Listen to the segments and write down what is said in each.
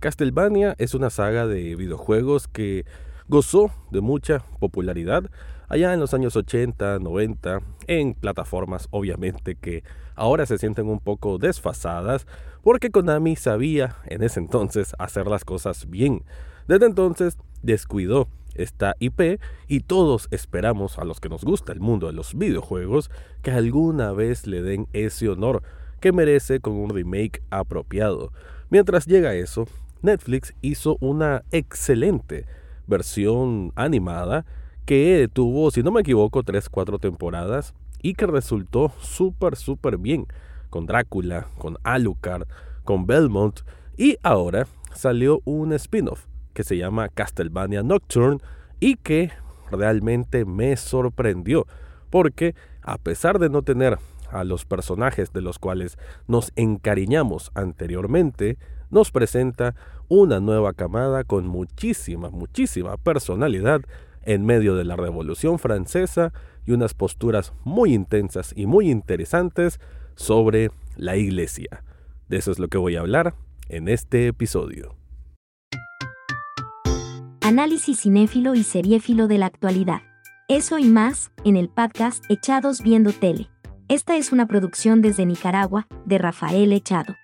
Castlevania es una saga de videojuegos que gozó de mucha popularidad allá en los años 80, 90, en plataformas obviamente que ahora se sienten un poco desfasadas porque Konami sabía en ese entonces hacer las cosas bien. Desde entonces descuidó esta IP y todos esperamos a los que nos gusta el mundo de los videojuegos que alguna vez le den ese honor que merece con un remake apropiado. Mientras llega eso, Netflix hizo una excelente versión animada que tuvo, si no me equivoco, 3-4 temporadas y que resultó súper, súper bien. Con Drácula, con Alucard, con Belmont y ahora salió un spin-off que se llama Castlevania Nocturne y que realmente me sorprendió porque a pesar de no tener a los personajes de los cuales nos encariñamos anteriormente, nos presenta una nueva camada con muchísima, muchísima personalidad en medio de la Revolución Francesa y unas posturas muy intensas y muy interesantes sobre la Iglesia. De eso es lo que voy a hablar en este episodio. Análisis cinéfilo y seriéfilo de la actualidad. Eso y más, en el podcast Echados Viendo Tele. Esta es una producción desde Nicaragua, de Rafael Echado.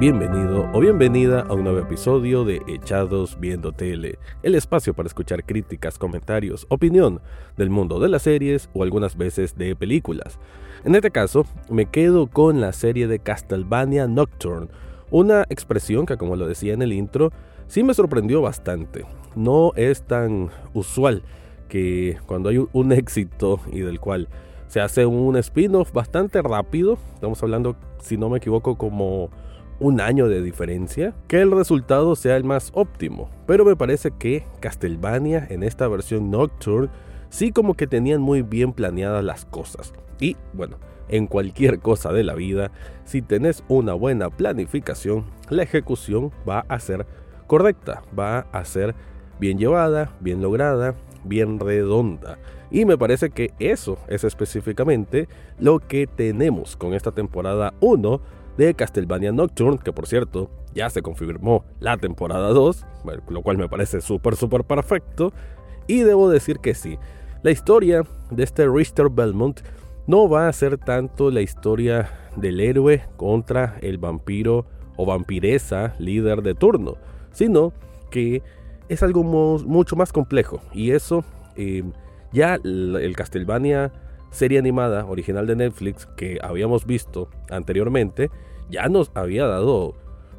Bienvenido o bienvenida a un nuevo episodio de Echados Viendo Tele, el espacio para escuchar críticas, comentarios, opinión del mundo de las series o algunas veces de películas. En este caso, me quedo con la serie de Castlevania Nocturne, una expresión que como lo decía en el intro, sí me sorprendió bastante. No es tan usual que cuando hay un éxito y del cual se hace un spin-off bastante rápido, estamos hablando, si no me equivoco, como un año de diferencia, que el resultado sea el más óptimo. Pero me parece que Castlevania en esta versión Nocturne sí como que tenían muy bien planeadas las cosas. Y bueno, en cualquier cosa de la vida, si tenés una buena planificación, la ejecución va a ser correcta, va a ser bien llevada, bien lograda, bien redonda. Y me parece que eso es específicamente lo que tenemos con esta temporada 1 de Castlevania Nocturne, que por cierto ya se confirmó la temporada 2, lo cual me parece súper, súper perfecto. Y debo decir que sí, la historia de este Richter Belmont no va a ser tanto la historia del héroe contra el vampiro o vampiresa líder de turno, sino que es algo mucho más complejo. Y eso eh, ya el Castlevania serie animada original de Netflix que habíamos visto anteriormente ya nos había dado,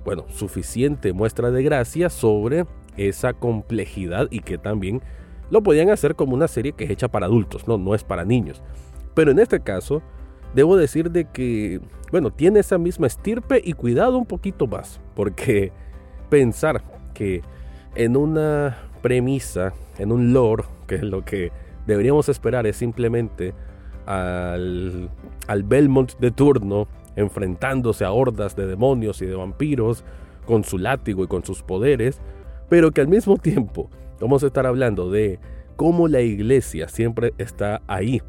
bueno, suficiente muestra de gracia sobre esa complejidad y que también lo podían hacer como una serie que es hecha para adultos, no, no es para niños. Pero en este caso, debo decir de que, bueno, tiene esa misma estirpe y cuidado un poquito más, porque pensar que en una premisa, en un lore, que es lo que deberíamos esperar, es simplemente al, al Belmont de turno enfrentándose a hordas de demonios y de vampiros con su látigo y con sus poderes, pero que al mismo tiempo vamos a estar hablando de cómo la iglesia siempre está ahí,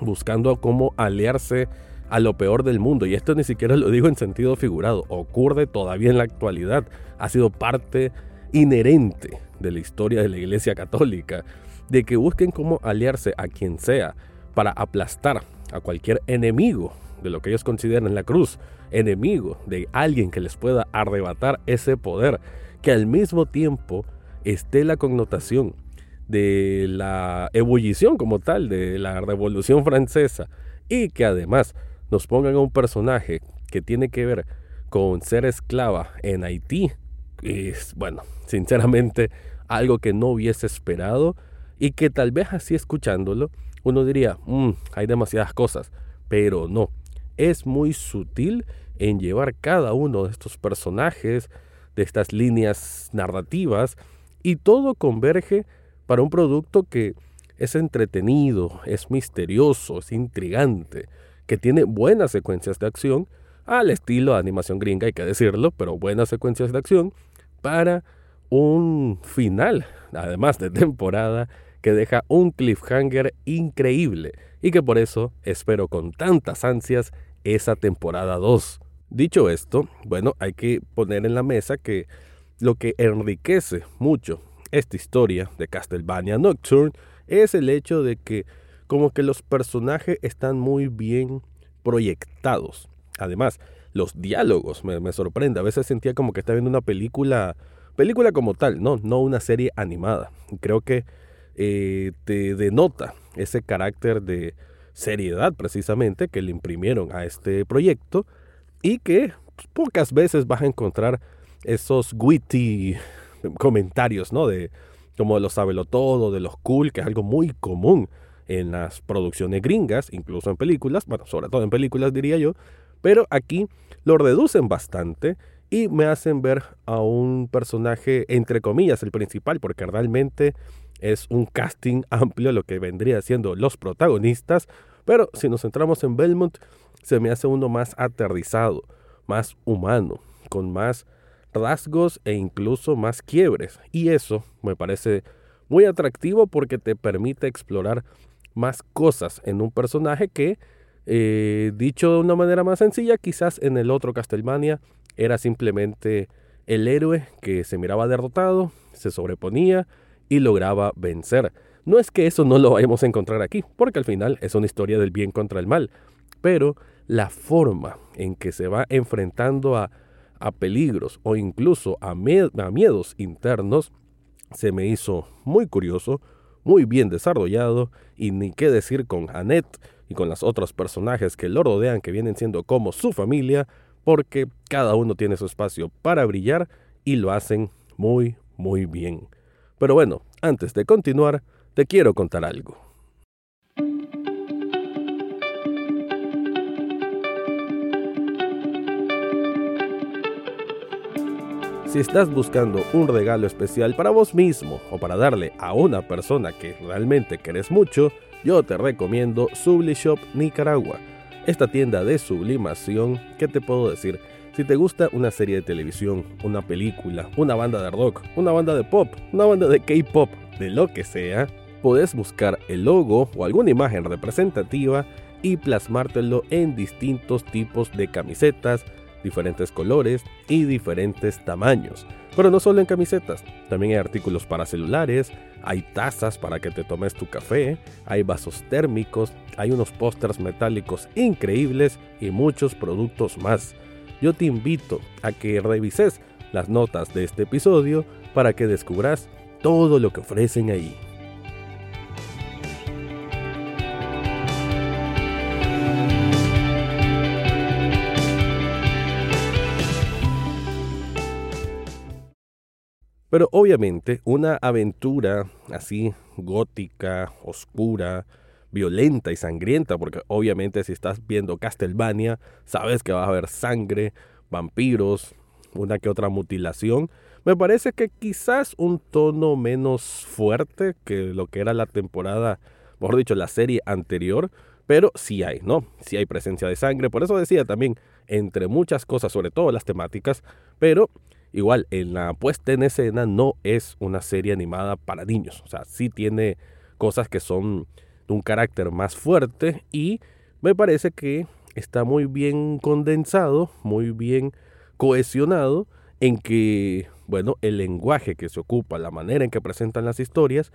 buscando cómo aliarse a lo peor del mundo. Y esto ni siquiera lo digo en sentido figurado, ocurre todavía en la actualidad, ha sido parte inherente de la historia de la iglesia católica, de que busquen cómo aliarse a quien sea para aplastar a cualquier enemigo de lo que ellos consideran la cruz, enemigo de alguien que les pueda arrebatar ese poder, que al mismo tiempo esté la connotación de la ebullición como tal, de la Revolución Francesa, y que además nos pongan a un personaje que tiene que ver con ser esclava en Haití, es, bueno, sinceramente, algo que no hubiese esperado y que tal vez así escuchándolo, uno diría, mm, hay demasiadas cosas, pero no, es muy sutil en llevar cada uno de estos personajes, de estas líneas narrativas, y todo converge para un producto que es entretenido, es misterioso, es intrigante, que tiene buenas secuencias de acción, al estilo de animación gringa, hay que decirlo, pero buenas secuencias de acción, para un final, además de temporada, que deja un cliffhanger increíble y que por eso espero con tantas ansias esa temporada 2. Dicho esto, bueno, hay que poner en la mesa que lo que enriquece mucho esta historia de Castlevania Nocturne es el hecho de que como que los personajes están muy bien proyectados. Además, los diálogos me, sorprende. A veces sentía como que estaba viendo una película, película como tal, no, no una serie animada. Creo que eh, te denota ese carácter de seriedad precisamente que le imprimieron a este proyecto y que pocas veces vas a encontrar esos witty comentarios, ¿no? De como de los sabelo todo, de los cool, que es algo muy común en las producciones gringas, incluso en películas, bueno, sobre todo en películas diría yo, pero aquí lo reducen bastante y me hacen ver a un personaje, entre comillas, el principal, porque realmente es un casting amplio lo que vendría siendo los protagonistas, pero si nos centramos en Belmont, se me hace uno más aterrizado, más humano, con más rasgos e incluso más quiebres. Y eso me parece muy atractivo porque te permite explorar más cosas en un personaje que, eh, dicho de una manera más sencilla, quizás en el otro Castlevania era simplemente el héroe que se miraba derrotado, se sobreponía y lograba vencer. No es que eso no lo vayamos a encontrar aquí, porque al final es una historia del bien contra el mal, pero la forma en que se va enfrentando a a peligros o incluso a, miedos internos, se me hizo muy curioso, muy bien desarrollado y ni qué decir con Annette y con los otros personajes que lo rodean que vienen siendo como su familia, porque cada uno tiene su espacio para brillar y lo hacen muy, muy bien. Pero bueno, antes de continuar, te quiero contar algo. Si estás buscando un regalo especial para vos mismo o para darle a una persona que realmente querés mucho, yo te recomiendo Sublishop Nicaragua. Esta tienda de sublimación, ¿qué te puedo decir? Si te gusta una serie de televisión, una película, una banda de rock, una banda de pop, una banda de K-pop, de lo que sea, puedes buscar el logo o alguna imagen representativa y plasmártelo en distintos tipos de camisetas, diferentes colores y diferentes tamaños. Pero no solo en camisetas, también hay artículos para celulares, hay tazas para que te tomes tu café, hay vasos térmicos, hay unos pósters metálicos increíbles y muchos productos más. Yo te invito a que revises las notas de este episodio para que descubras todo lo que ofrecen ahí. Pero obviamente una aventura así gótica, oscura, violenta y sangrienta, porque obviamente si estás viendo Castlevania, sabes que va a haber sangre, vampiros, una que otra mutilación. Me parece que quizás un tono menos fuerte que lo que era la temporada, mejor dicho, la serie anterior, pero sí hay, ¿no? Sí hay presencia de sangre, por eso decía también, entre muchas cosas, sobre todo las temáticas, pero Igual, en la puesta en escena no es una serie animada para niños. O sea, sí tiene cosas que son un carácter más fuerte y me parece que está muy bien condensado, muy bien cohesionado en que, bueno, el lenguaje que se ocupa, la manera en que presentan las historias,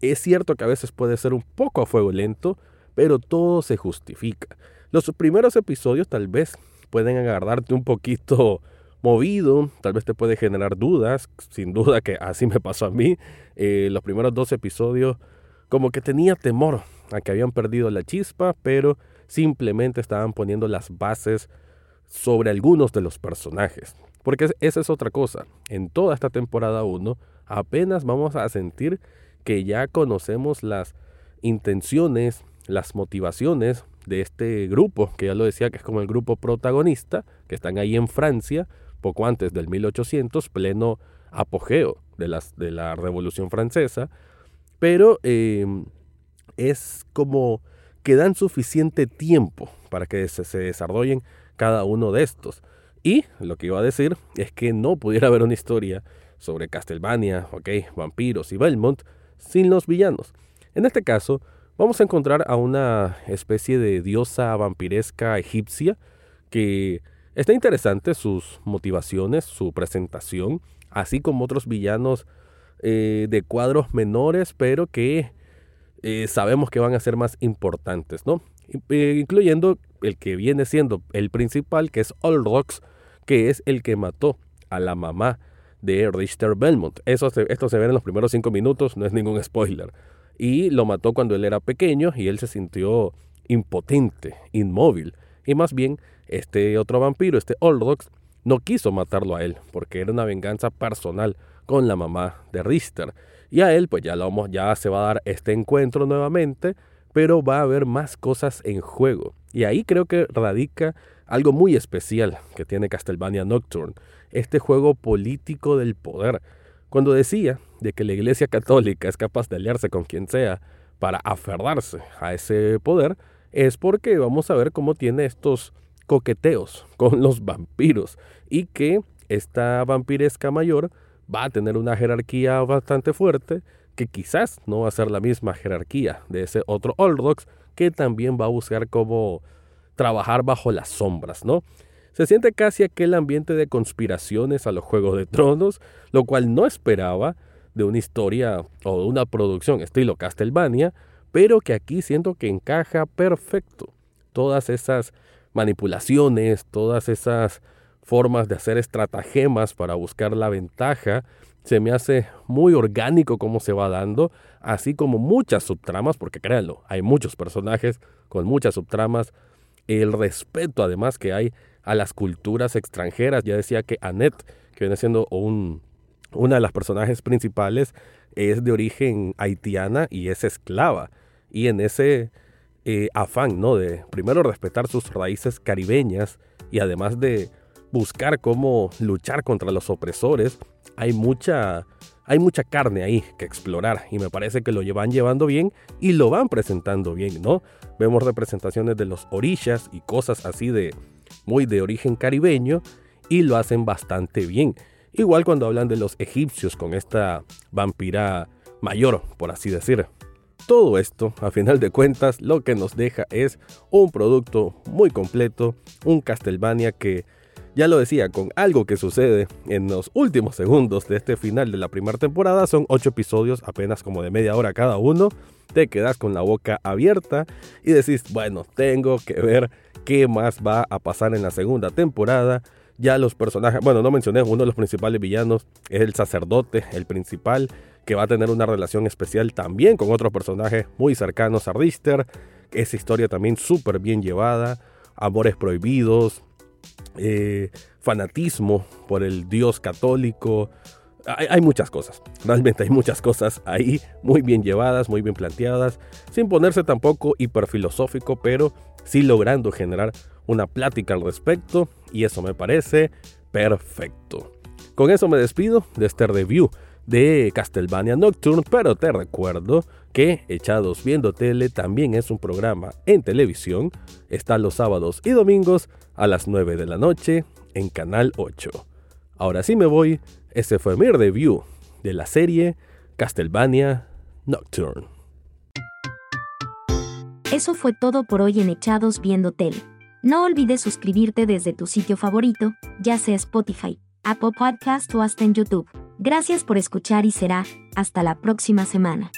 es cierto que a veces puede ser un poco a fuego lento, pero todo se justifica. Los primeros episodios tal vez pueden agarrarte un poquito movido, tal vez te puede generar dudas, sin duda que así me pasó a mí. Eh, los primeros dos episodios como que tenía temor a que habían perdido la chispa, pero simplemente estaban poniendo las bases sobre algunos de los personajes. Porque esa es otra cosa. En toda esta temporada 1 apenas vamos a sentir que ya conocemos las intenciones, las motivaciones de este grupo, que ya lo decía que es como el grupo protagonista, que están ahí en Francia, poco antes del 1800, pleno apogeo de, las, de la Revolución Francesa, pero em, es como que dan suficiente tiempo para que se, se, desarrollen cada uno de estos. Y lo que iba a decir es que no pudiera haber una historia sobre Castlevania, okay, vampiros y Belmont sin los villanos. En este caso, vamos a encontrar a una especie de diosa vampiresca egipcia que está interesante sus motivaciones, su presentación, así como otros villanos eh, de cuadros menores, pero que eh, sabemos que van a ser más importantes, ¿no? Eh, incluyendo el que viene siendo el principal, que es Olrox, que es el que mató a la mamá de Richter Belmont. Eso esto se ve en los primeros cinco minutos, no es ningún spoiler. Y lo mató cuando él era pequeño y él se sintió impotente, inmóvil. Y más bien, este otro vampiro, este Olrox, no quiso matarlo a él, porque era una venganza personal con la mamá de Richter. Y a él, pues ya, lo, ya se va a dar este encuentro nuevamente, pero va a haber más cosas en juego. Y ahí creo que radica algo muy especial que tiene Castlevania Nocturne, este juego político del poder. Cuando decía de que la Iglesia Católica es capaz de aliarse con quien sea para aferrarse a ese poder, es porque vamos a ver cómo tiene estos coqueteos con los vampiros y que esta vampiresca mayor va a tener una jerarquía bastante fuerte que quizás no va a ser la misma jerarquía de ese otro Dogs que también va a buscar cómo trabajar bajo las sombras, ¿no? Se siente casi aquel ambiente de conspiraciones a los Juegos de Tronos, lo cual no esperaba de una historia o de una producción estilo Castlevania, pero que aquí siento que encaja perfecto. Todas esas manipulaciones, todas esas formas de hacer estratagemas para buscar la ventaja se me hace muy orgánico cómo se va dando, así como muchas subtramas, porque créanlo, hay muchos personajes con muchas subtramas, el respeto además que hay a las culturas extranjeras, ya decía que Annette, que viene siendo un, una de las personajes principales, es de origen haitiana y es esclava, y en ese eh, afán, ¿no? De primero respetar sus raíces caribeñas y además de buscar cómo luchar contra los opresores, hay mucha, hay mucha carne ahí que explorar y me parece que lo llevan llevando bien y lo van presentando bien, ¿no? Vemos representaciones de los orillas y cosas así de muy de origen caribeño y lo hacen bastante bien. Igual cuando hablan de los egipcios con esta vampira mayor, por así decir. Todo esto, a final de cuentas, lo que nos deja es un producto muy completo, un Castlevania que ya lo decía, con algo que sucede en los últimos segundos de este final de la primera temporada, son ocho episodios apenas como de media hora cada uno, te quedas con la boca abierta y decís, bueno, tengo que ver qué más va a pasar en la segunda temporada. Ya los personajes, bueno, no mencioné, uno de los principales villanos es el sacerdote, el principal, que va a tener una relación especial también con otros personajes muy cercanos a Richter. Esa historia también súper bien llevada, amores prohibidos, eh, fanatismo por el Dios católico. Hay, muchas cosas, realmente hay muchas cosas ahí muy bien llevadas, muy bien planteadas, sin ponerse tampoco hiperfilosófico, pero sí logrando generar una plática al respecto y eso me parece perfecto. Con eso me despido de este review de Castlevania Nocturne, pero te recuerdo que Echados Viendo Tele también es un programa en televisión, está los sábados y domingos a las 9 de la noche en Canal 8. Ahora sí me voy, ese fue mi review de la serie Castlevania Nocturne. Eso fue todo por hoy en Echados Viendo Tele. No olvides suscribirte desde tu sitio favorito, ya sea Spotify, Apple Podcast o hasta en YouTube. Gracias por escuchar y será hasta la próxima semana.